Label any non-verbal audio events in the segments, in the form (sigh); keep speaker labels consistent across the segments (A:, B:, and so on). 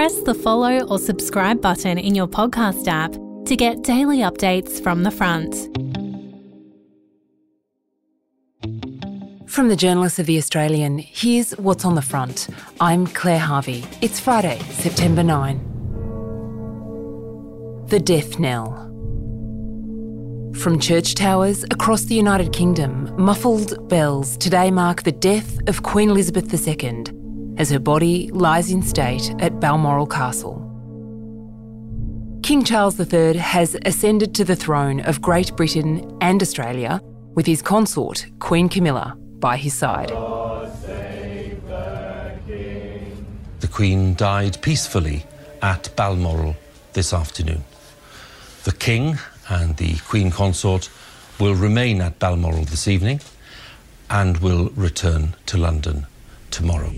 A: press the follow or subscribe button in your podcast app to get daily updates from the front.
B: From the journalists of The Australian, here's what's on the front. I'm Claire Harvey. It's Friday, September 9. The Death Knell. From church towers across the United Kingdom, muffled bells today mark the death of Queen Elizabeth II as her body lies in state at Balmoral Castle. King Charles III has ascended to the throne of Great Britain and Australia with his consort, Queen Camilla, by his side.
C: The Queen died peacefully at Balmoral this afternoon. The King and the Queen Consort will remain at Balmoral this evening and will return to London tomorrow.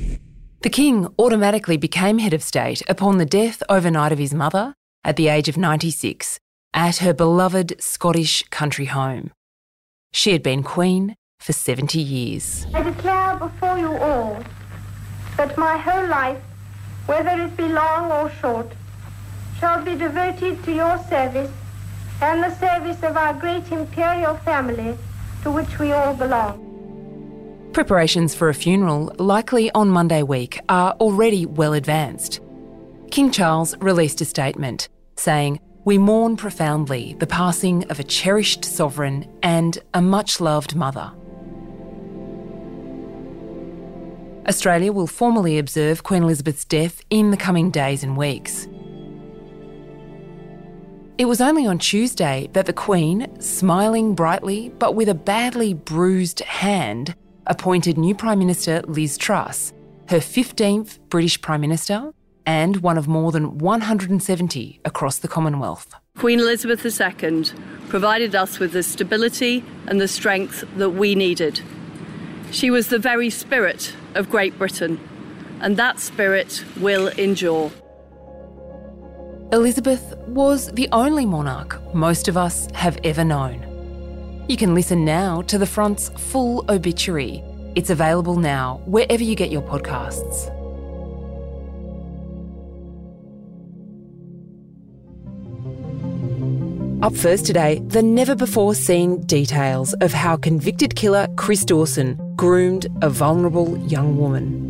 B: The King automatically became head of state upon the death overnight of his mother at the age of 96 at her beloved Scottish country home. She had been Queen for 70 years.
D: I declare before you all that my whole life, whether it be long or short, shall be devoted to your service and the service of our great imperial family to which we all belong.
B: Preparations for a funeral, likely on Monday week, are already well advanced. King Charles released a statement saying, We mourn profoundly the passing of a cherished sovereign and a much loved mother. Australia will formally observe Queen Elizabeth's death in the coming days and weeks. It was only on Tuesday that the Queen, smiling brightly but with a badly bruised hand, appointed new Prime Minister Liz Truss, her 15th British Prime Minister and one of more than 170 across the Commonwealth.
E: Queen Elizabeth II provided us with the stability and the strength that we needed. She was the very spirit of Great Britain, and that spirit will endure.
B: Elizabeth was the only monarch most of us have ever known. You can listen now to the front's full obituary. It's available now wherever you get your podcasts. Up first today, the never before seen details of how convicted killer Chris Dawson groomed a vulnerable young woman.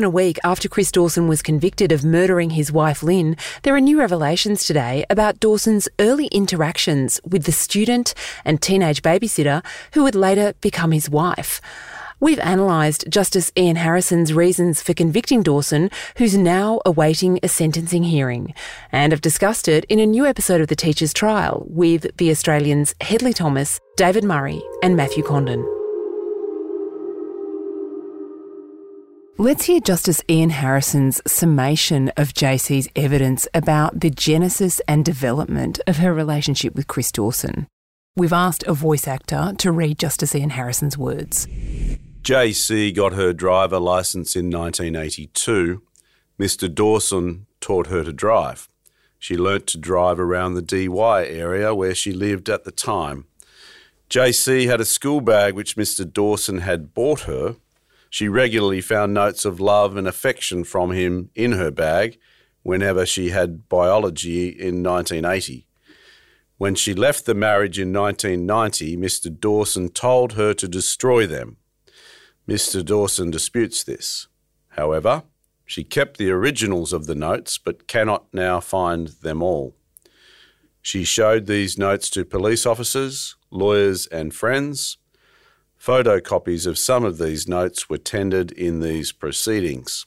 B: Than a week after Chris Dawson was convicted of murdering his wife Lynn, there are new revelations today about Dawson's early interactions with the student and teenage babysitter who would later become his wife. We've analysed Justice Ian Harrison's reasons for convicting Dawson, who's now awaiting a sentencing hearing, and have discussed it in a new episode of The Teacher's Trial with the Australians Hedley Thomas, David Murray, and Matthew Condon. Let's hear Justice Ian Harrison's summation of JC's evidence about the genesis and development of her relationship with Chris Dawson. We've asked a voice actor to read Justice Ian Harrison's words.
F: JC got her driver licence in 1982. Mr. Dawson taught her to drive. She learnt to drive around the Dee Why area where she lived at the time. JC had a school bag which Mr. Dawson had bought her she regularly found notes of love and affection from him in her bag whenever she had biology in 1980. When she left the marriage in 1990, Mr. Dawson told her to destroy them. Mr. Dawson disputes this. However, she kept the originals of the notes but cannot now find them all. She showed these notes to police officers, lawyers, and friends. Photocopies of some of these notes were tendered in these proceedings.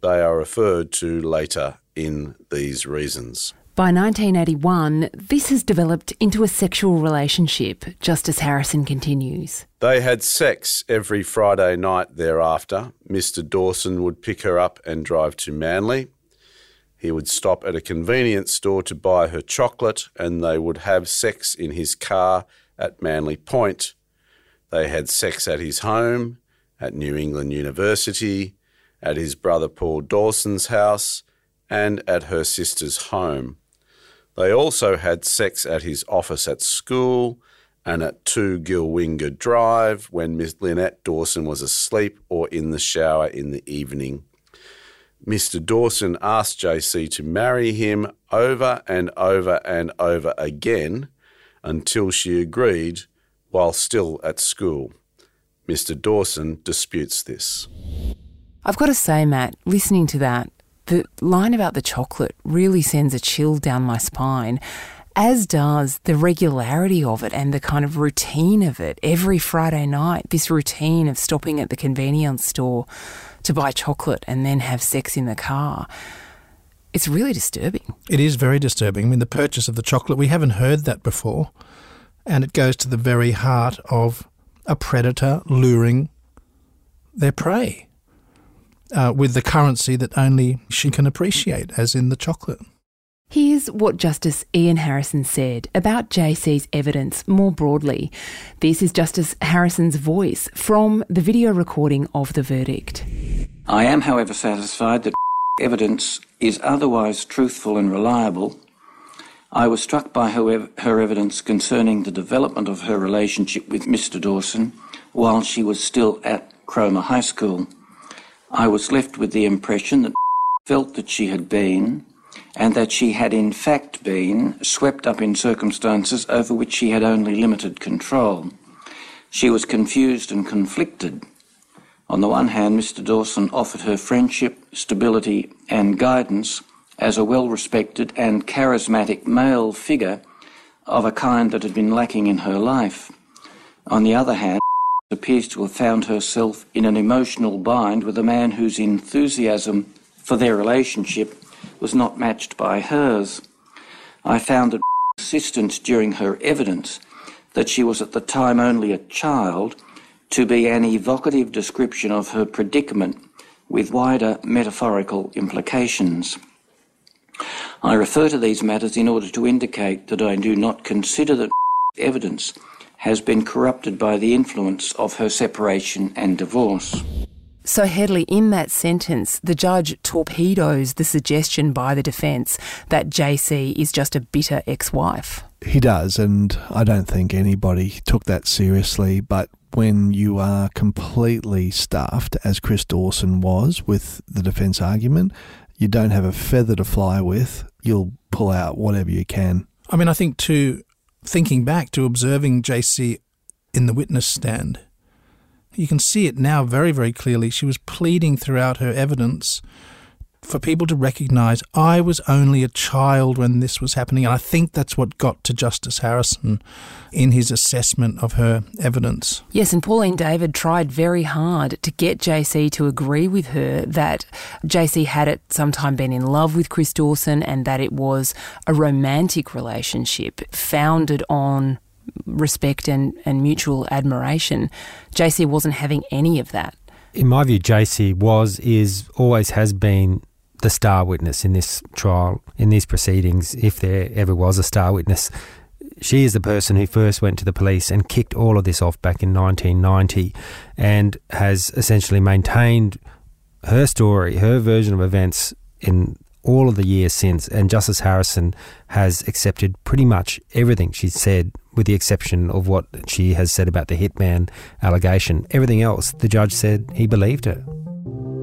F: They are referred to later in these reasons.
B: By 1981, this has developed into a sexual relationship, Justice Harrison continues.
F: They had sex every Friday night thereafter. Mr. Dawson would pick her up and drive to Manly. He would stop at a convenience store to buy her chocolate, and they would have sex in his car at Manly Point. They had sex at his home, at New England University, at his brother Paul Dawson's house, and at her sister's home. They also had sex at his office at school and at 2 Gilwinya Drive when Miss Lynette Dawson was asleep or in the shower in the evening. Mr. Dawson asked JC to marry him over and over and over again until she agreed while still at school. Mr. Dawson disputes this.
B: I've got to say, Matt, listening to that, the line about the chocolate really sends a chill down my spine, as does the regularity of it and the kind of routine of it every Friday night. This routine of stopping at the convenience store to buy chocolate and then have sex in the car. It's really disturbing.
G: It is very disturbing. I mean, the purchase of the chocolate, we haven't heard that before. And it goes to the very heart of a predator luring their prey uh, with the currency that only she can appreciate, as in the chocolate.
B: Here's what Justice Ian Harrison said about JC's evidence more broadly. This is Justice Harrison's voice from the video recording of the verdict.
H: I am, however, satisfied that evidence is otherwise truthful and reliable. I was struck by her, her evidence concerning the development of her relationship with Mr. Dawson while she was still at Cromer High School. I was left with the impression that (laughs) felt that she had been and that she had in fact been swept up in circumstances over which she had only limited control. She was confused and conflicted. On the one hand, Mr. Dawson offered her friendship, stability, and guidance as a well respected and charismatic male figure of a kind that had been lacking in her life. On the other hand, appears to have found herself in an emotional bind with a man whose enthusiasm for their relationship was not matched by hers. I found it persistent during her evidence that she was at the time only a child to be an evocative description of her predicament with wider metaphorical implications. I refer to these matters in order to indicate that I do not consider that evidence has been corrupted by the influence of her separation and divorce.
B: So, Hedley, in that sentence, the judge torpedoes the suggestion by the defence that JC is just a bitter ex wife.
I: He does, and I don't think anybody took that seriously. But when you are completely stuffed, as Chris Dawson was with the defence argument, you don't have a feather to fly with, you'll pull out whatever you can.
G: I mean, I think to thinking back to observing JC in the witness stand, you can see it now very, very clearly. She was pleading throughout her evidence for people to recognise I was only a child when this was happening. And I think that's what got to Justice Harrison in his assessment of her evidence.
B: Yes, and Pauline David tried very hard to get JC to agree with her that JC had at some time been in love with Chris Dawson and that it was a romantic relationship founded on respect and, and mutual admiration. JC wasn't having any of that.
J: In my view, JC was, is, always has been the star witness in this trial, in these proceedings, if there ever was a star witness. She is the person who first went to the police and kicked all of this off back in 1990 and has essentially maintained her story, her version of events in all of the years since. And Justice Harrison has accepted pretty much everything she said with the exception of what she has said about the hitman allegation. Everything else, the judge said he believed her.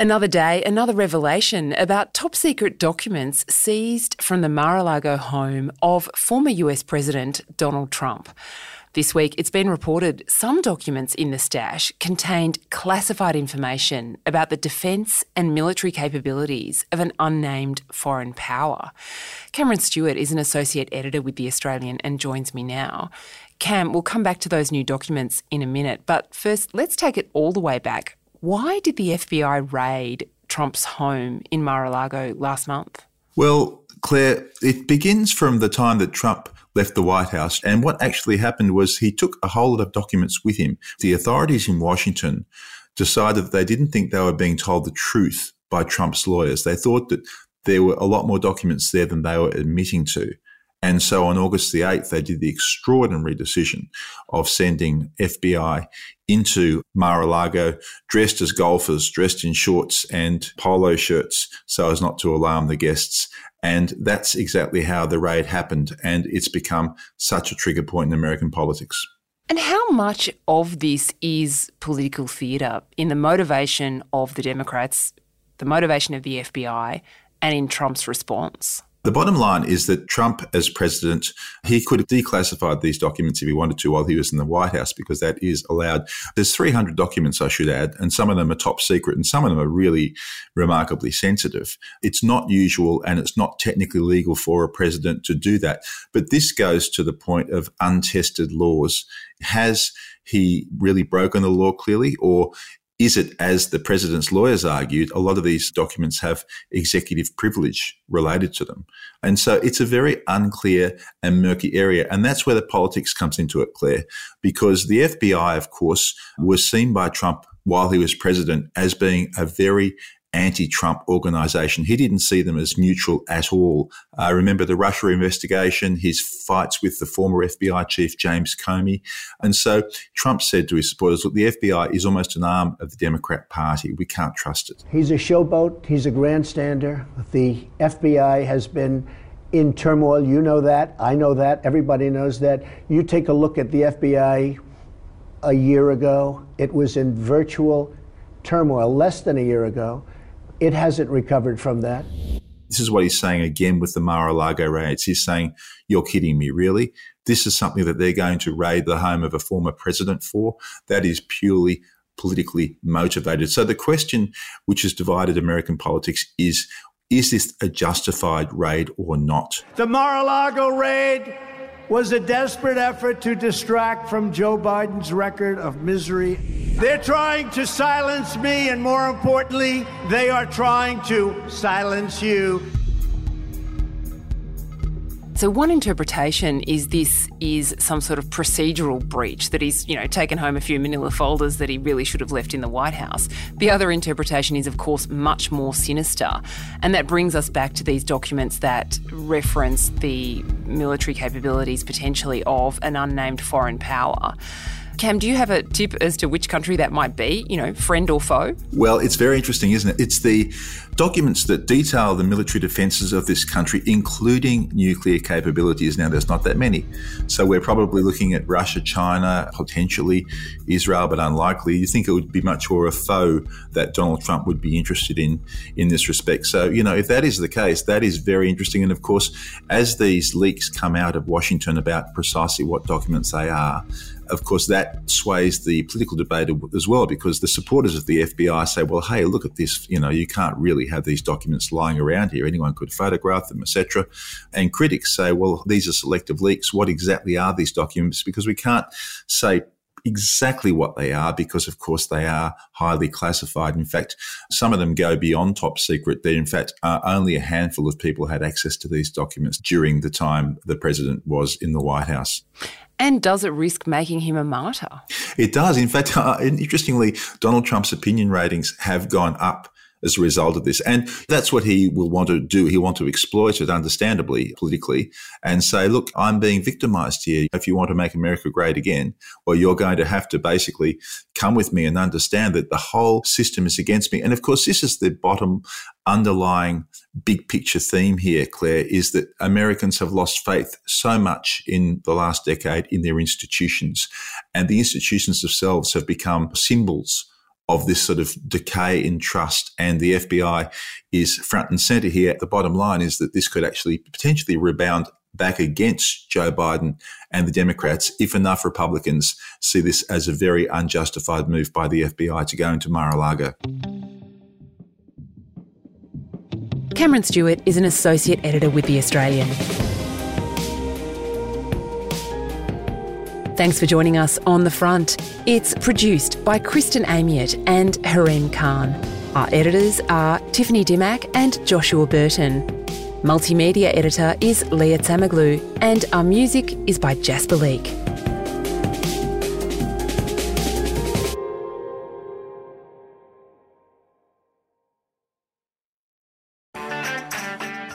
B: Another day, another revelation about top secret documents seized from the Mar a Lago home of former US President Donald Trump. This week, it's been reported some documents in the stash contained classified information about the defence and military capabilities of an unnamed foreign power. Cameron Stewart is an associate editor with The Australian and joins me now. Cam, we'll come back to those new documents in a minute, but first, let's take it all the way back why did the FBI raid Trump's home in Mar a Lago last month?
K: Well, Claire, it begins from the time that Trump left the White House. And what actually happened was he took a whole lot of documents with him. The authorities in Washington decided that they didn't think they were being told the truth by Trump's lawyers. They thought that there were a lot more documents there than they were admitting to. And so on August the 8th, they did the extraordinary decision of sending FBI into Mar-a-Lago dressed as golfers, dressed in shorts and polo shirts so as not to alarm the guests. And that's exactly how the raid happened. And it's become such a trigger point in American politics.
B: And how much of this is political theatre in the motivation of the Democrats, the motivation of the FBI, and in Trump's response?
K: The bottom line is that Trump, as president, he could have declassified these documents if he wanted to while he was in the White House because that is allowed. There's 300 documents, I should add, and some of them are top secret and some of them are really remarkably sensitive. It's not usual and it's not technically legal for a president to do that. But this goes to the point of untested laws. Has he really broken the law clearly, or is it, as the president's lawyers argued, a lot of these documents have executive privilege related to them. And so it's a very unclear and murky area. And that's where the politics comes into it, Claire, because the FBI, of course, was seen by Trump while he was president as being a very anti-Trump organization. He didn't see them as neutral at all. Uh, remember the Russia investigation, his fights with the former FBI chief James Comey. And so Trump said to his supporters, look, the FBI is almost an arm of the Democrat Party. We can't trust it.
L: He's a showboat. He's a grandstander. The FBI has been in turmoil. You know that. I know that. Everybody knows that. You take a look at the FBI a year ago, it was in virtual turmoil less than a year ago. It hasn't recovered from that.
K: This is what he's saying again with the Mar-a-Lago raids. He's saying, you're kidding me, really? This is something that they're going to raid the home of a former president for. That is purely politically motivated. So the question which has divided American politics is, is this a justified raid or not?
L: The Mar-a-Lago raid was a desperate effort to distract from Joe Biden's record of misery. They're trying to silence me, and more importantly, they are trying to silence you.
B: So one interpretation is this is some sort of procedural breach that he's, you know, taken home a few manila folders that he really should have left in the White House. The other interpretation is of course much more sinister. And that brings us back to these documents that reference the military capabilities potentially of an unnamed foreign power. Cam, do you have a tip as to which country that might be, you know, friend or foe?
K: Well, it's very interesting, isn't it? It's the documents that detail the military defences of this country, including nuclear capabilities. Now, there's not that many. So we're probably looking at Russia, China, potentially Israel, but unlikely. You think it would be much more a foe that Donald Trump would be interested in in this respect. So, you know, if that is the case, that is very interesting. And of course, as these leaks come out of Washington about precisely what documents they are, of course, that sways the political debate as well because the supporters of the FBI say, well, hey, look at this. You know, you can't really have these documents lying around here. Anyone could photograph them, etc. And critics say, well, these are selective leaks. What exactly are these documents? Because we can't say exactly what they are because, of course, they are highly classified. In fact, some of them go beyond top secret. There, in fact, uh, only a handful of people had access to these documents during the time the president was in the White House.
B: And does it risk making him a martyr?
K: It does. In fact, (laughs) uh, interestingly, Donald Trump's opinion ratings have gone up as a result of this. And that's what he will want to do. He'll want to exploit it, understandably, politically, and say, look, I'm being victimized here. If you want to make America great again, well, you're going to have to basically come with me and understand that the whole system is against me. And of course, this is the bottom underlying big picture theme here, Claire, is that Americans have lost faith so much in the last decade in their institutions. And the institutions themselves have become symbols of this sort of decay in trust. And the FBI is front and center here. The bottom line is that this could actually potentially rebound back against Joe Biden and the Democrats if enough Republicans see this as a very unjustified move by the FBI to go into Mar a Lago.
B: Cameron Stewart is an associate editor with The Australian. Thanks for joining us on The Front. It's produced by Kristen Amiet and Hareen Khan. Our editors are Tiffany Dimmack and Joshua Burton. Multimedia editor is Lia Tsamoglou, and our music is by Jasper Leak.